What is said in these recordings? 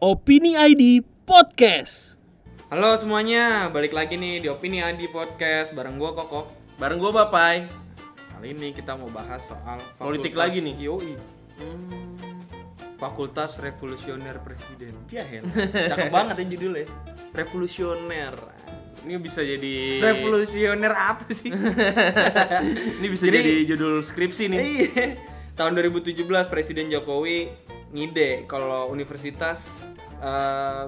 Opini ID Podcast. Halo semuanya, balik lagi nih di Opini Adi Podcast bareng gua Kokok. Bareng gua Bapai. Kali ini kita mau bahas soal Politik lagi nih? Yoi. Fakultas Revolusioner Presiden. Dia Hen. Cakep banget ya judulnya. Revolusioner. Ini bisa jadi Revolusioner apa sih? Ini bisa Jadi- jadi judul skripsi nih. Iya. Tahun 2017 Presiden Jokowi ngide kalau universitas eh,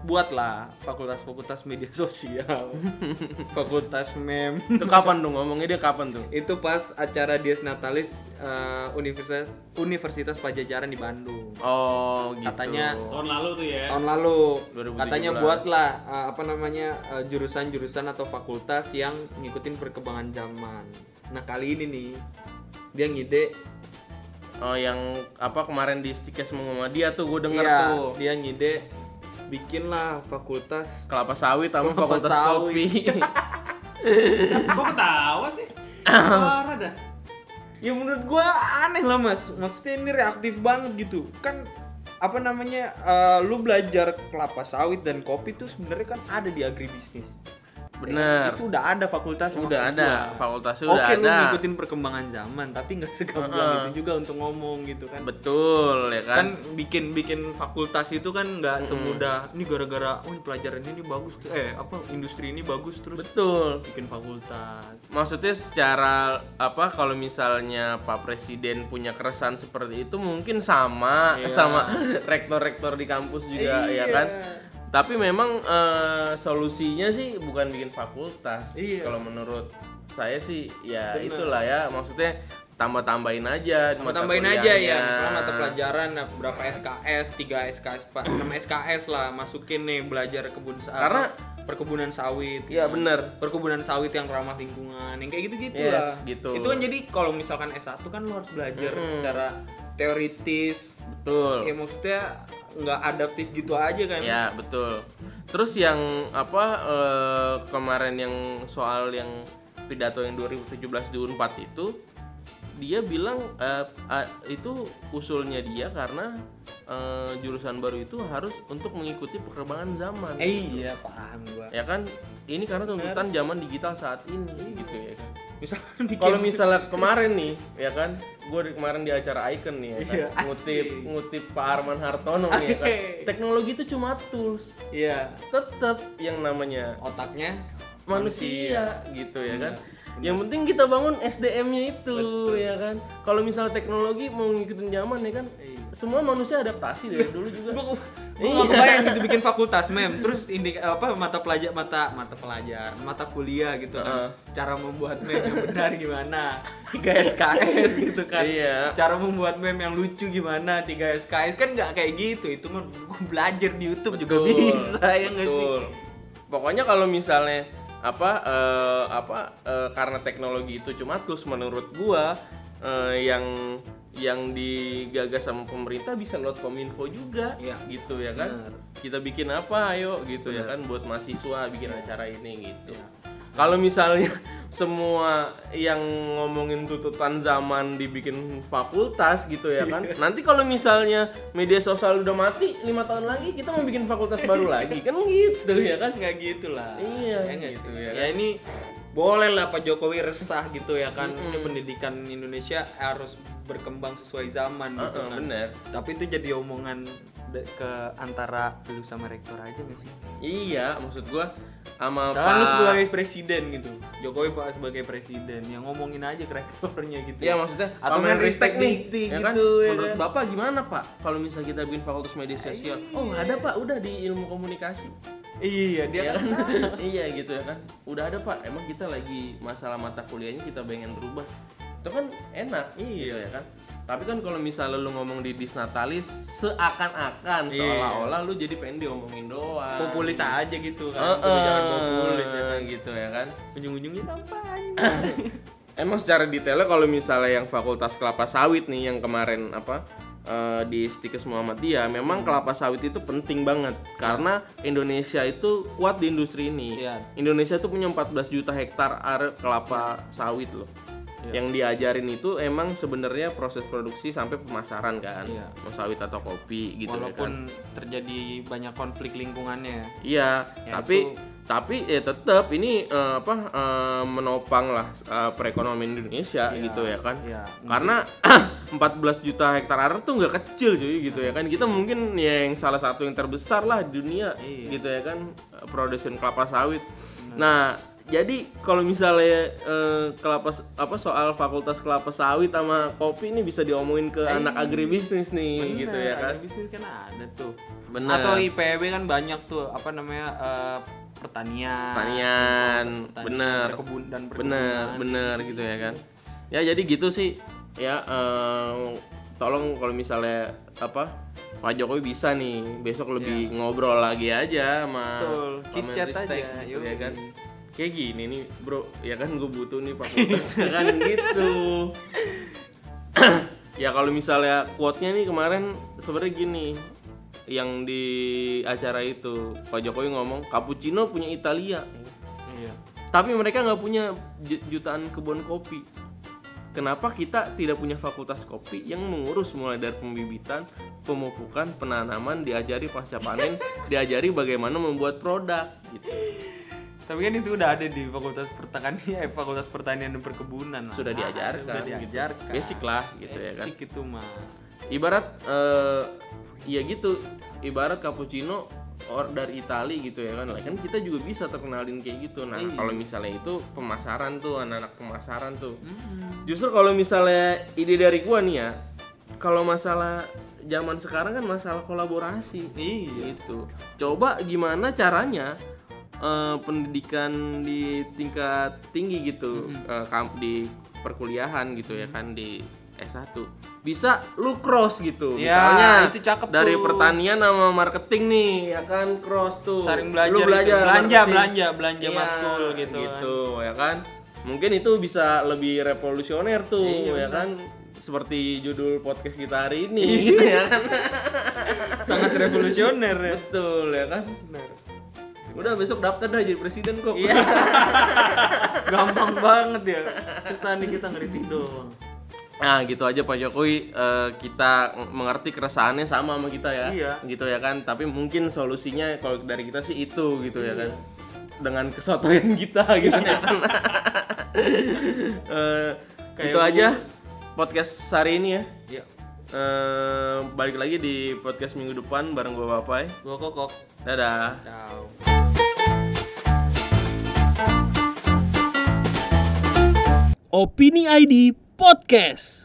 buatlah fakultas-fakultas media sosial. fakultas mem. Itu kapan tuh ngomongnya dia kapan tuh? itu pas acara Dies Natalis eh, Universitas Universitas Pajajaran di Bandung Oh, gitu. Katanya- tahun lalu tuh ya tahun lalu 2017. katanya buatlah eh, apa namanya eh, jurusan-jurusan atau fakultas yang ngikutin perkembangan zaman nah kali ini nih dia ngide Oh, yang apa kemarin di Stikes Muhammadiyah tuh gue denger iya, tuh. dia ngide bikinlah fakultas Kelapa sawit sama Kelapa fakultas sawit. kopi. kok ketawa sih parah dah ya menurut gua aneh lah mas maksudnya ini reaktif banget gitu kan apa namanya eh, lu belajar kelapa sawit dan kopi tuh sebenarnya kan ada di agribisnis Bener. itu udah ada fakultas Udah ada, gua. fakultasnya oke udah lu ada. ngikutin perkembangan zaman tapi nggak segamblang Heeh. itu juga untuk ngomong gitu kan Betul ya kan? kan bikin bikin fakultas itu kan nggak semudah ini gara-gara oh ini pelajaran ini bagus eh apa industri ini bagus terus Betul. bikin fakultas Maksudnya secara apa kalau misalnya Pak Presiden punya keresahan seperti itu mungkin sama Iya. sama rektor-rektor di kampus juga Iya. ya kan. Tapi memang eh, solusinya sih bukan bikin fakultas. Iya. Kalau menurut saya sih ya Bener. itulah ya maksudnya tambah-tambahin aja Tambah mata tambahin aja ya, misalnya mata pelajaran nah, berapa SKS, 3 SKS, Pak, 6 SKS lah masukin nih belajar kebun Karena- perkebunan sawit. Iya bener Perkebunan sawit yang ramah lingkungan, yang kayak Yes, gitu-gitu lah. gitu. Itu kan jadi kalau misalkan S1 kan lo harus belajar secara teoritis. Betul. Ya maksudnya nggak adaptif gitu aja kan. Ya betul. Terus yang apa eh, kemarin yang soal yang pidato yang 2017 di Unpad itu dia bilang eh, ah, itu usulnya dia karena eh, jurusan baru itu harus untuk mengikuti perkembangan zaman. Eh, iya, paham gua. Ya kan ini karena tuntutan zaman digital saat ini gitu ya kan. Bikin Kalau misalnya kemarin nih, ya kan, gue kemarin di acara Icon nih, ya kan, Iya, ngutip asik. ngutip Pak Arman Hartono nih, ya kan. Teknologi itu cuma tools, Iya, tetap yang namanya otaknya manusia, gitu ya kan. Benar, Yang penting kita bangun SDM-nya itu, ya kan. Kalau misalnya teknologi mau ngikutin zaman ya kan, Iya. semua manusia adaptasi dari dulu juga. gua gua nggak kebayang gitu bikin fakultas mem. Terus ini apa mata pelajar mata mata pelajar mata kuliah gitu kan. Cara membuat meme yang benar gimana? 3 SKS gitu kan. Iya. cara membuat meme yang lucu gimana? 3 SKS kan nggak kayak gitu. Itu mah belajar di YouTube juga Betul, bisa ya nggak sih? Betul. Pokoknya kalau misalnya apa eh, apa eh, karena teknologi itu cuma tools menurut gua eh, yang yang digagas sama pemerintah bisa lewat kominfo juga Iya. gitu ya kan Benar. kita bikin apa ayo gitu ya Benar. kan buat mahasiswa bikin acara ini gitu Iya. Kalau misalnya semua yang ngomongin tuntutan zaman dibikin fakultas gitu ya kan nanti kalau misalnya media sosial udah mati lima tahun lagi kita mau bikin fakultas baru lagi kan gitu ya kan nggak gitu lah Iya, nggak gitu sih? ya ya kan? ini boleh lah Pak Jokowi resah gitu ya kan ini pendidikan Indonesia harus berkembang sesuai zaman gitu Heeh, kan bener. tapi itu jadi omongan ke antara lu sama rektor aja gak sih Iya, maksud gua sama Misalkan lu Pak sebagai presiden gitu Jokowi Pak sebagai presiden yang ngomongin aja ke rektornya gitu Iya maksudnya atau Pak main Menristek ristek nih, ya gitu kan? ya Menurut kan? Bapak gimana Pak? Kalau misalnya kita bikin fakultas media sosial, oh ada Pak, udah di ilmu komunikasi, iya dia ya kan kan? iya gitu ya kan? Udah ada Pak, emang kita lagi masalah mata kuliahnya kita pengen berubah, itu kan enak, Iya. gitu ya kan? Tapi kan kalau misalnya lu ngomong di disnatalis seakan-akan Iya. seolah-olah lu jadi pengen diomongin doang. populis aja gitu kan Heeh, Udah jangan populis ya kan gitu ya kan? ujung-ujungnya kampanye Emang secara detailnya kalau misalnya yang Fakultas Kelapa Sawit nih yang kemarin apa eh, di Stikes Muhammadiyah, memang kelapa sawit itu penting banget karena Indonesia itu kuat di industri ini. Iya. Indonesia tuh punya 14 juta hektar area kelapa sawit loh. Yang diajarin itu emang sebenarnya proses produksi sampai pemasaran kan, Iya. mau sawit atau kopi gitu ya kan. Walaupun terjadi banyak konflik lingkungannya. Iya, Ya, tapi itu- tapi ya tetap ini eh, apa eh, menopang lah eh, perekonomian Indonesia Iya, gitu ya kan. iya. Karena 14 juta hektar air tuh nggak kecil cuy gitu ya kan. Kita mungkin ya yang salah satu yang terbesar lah di dunia Iya. gitu ya kan produsen kelapa sawit. Nah, jadi kalau misalnya eh, kelapa apa soal fakultas kelapa sawit sama kopi ini bisa diomongin ke anak agribisnis nih gitu ya kan. Bisnis kan ada tuh. Bener. Atau IPB kan banyak tuh apa namanya eh, pertanian. Pertanian, pertanian, bener. perkebun dan bener perkebunan. bener gitu ya kan ya jadi gitu sih ya eh, tolong kalau misalnya apa Pak Jokowi bisa nih besok lebih ngobrol lagi aja sama. Betul, Menristek aja, gitu ya kan kayak gini nih bro ya kan gue butuh nih fakultas ya kan gitu ya kalau misalnya quote-nya nih kemarin sebenarnya gini yang di acara itu Pak Jokowi ngomong cappuccino punya Italia Iya. tapi mereka nggak punya ju- jutaan kebun kopi. Kenapa kita tidak punya fakultas kopi yang mengurus mulai dari pembibitan, pemupukan, penanaman, diajari pasca panen, diajari bagaimana membuat produk gitu. Tapi kan itu udah ada di Fakultas Pertanian, eh, Fakultas Pertanian dan Perkebunan. lah. Sudah Nah, diajarkan, Sudah gitu. diajarkan. Basic lah gitu ya kan. Basic itu mah. Ibarat eh ya gitu, ibarat cappuccino or dari Itali gitu ya kan. Kan kita juga bisa terkenalin kayak gitu. Nah, Iya. kalau misalnya itu pemasaran tuh anak-anak pemasaran tuh. Hmm. Justru kalau misalnya ide dari gua nih ya, kalau masalah zaman sekarang kan masalah kolaborasi. Iya. Gitu. Coba gimana caranya eh, pendidikan di tingkat tinggi gitu, eh, kamp di perkuliahan gitu ya kan di S1 bisa lu cross gitu. Ya, misalnya itu cakep dari tuh. pertanian sama marketing nih ya kan cross tuh. Saling belajar lu itu. belajar Belanja, marketing. belanja, belanja Iya, matkul gitu kan. gitu ya kan. Mungkin itu bisa lebih revolusioner tuh Iya, ya kan. Seperti judul podcast kita hari ini gitu ya kan. Sangat revolusioner ya. betul ya kan udah besok daftar dah jadi presiden kok Iya. Gampang banget ya. Kesannya kita ngerti doang. Nah gitu aja Pak Jokowi Eh, kita mengerti keresahannya sama sama kita ya Iya. gitu ya kan tapi mungkin solusinya kalau dari kita sih itu gitu ya kan dengan kesotoyan kita gitu ya kan Kayak itu bu- aja podcast hari ini ya Iya. Eh, balik lagi di podcast minggu depan bareng gue Bapai Gua kokok. dadah Ciao. Opini ID Podcast.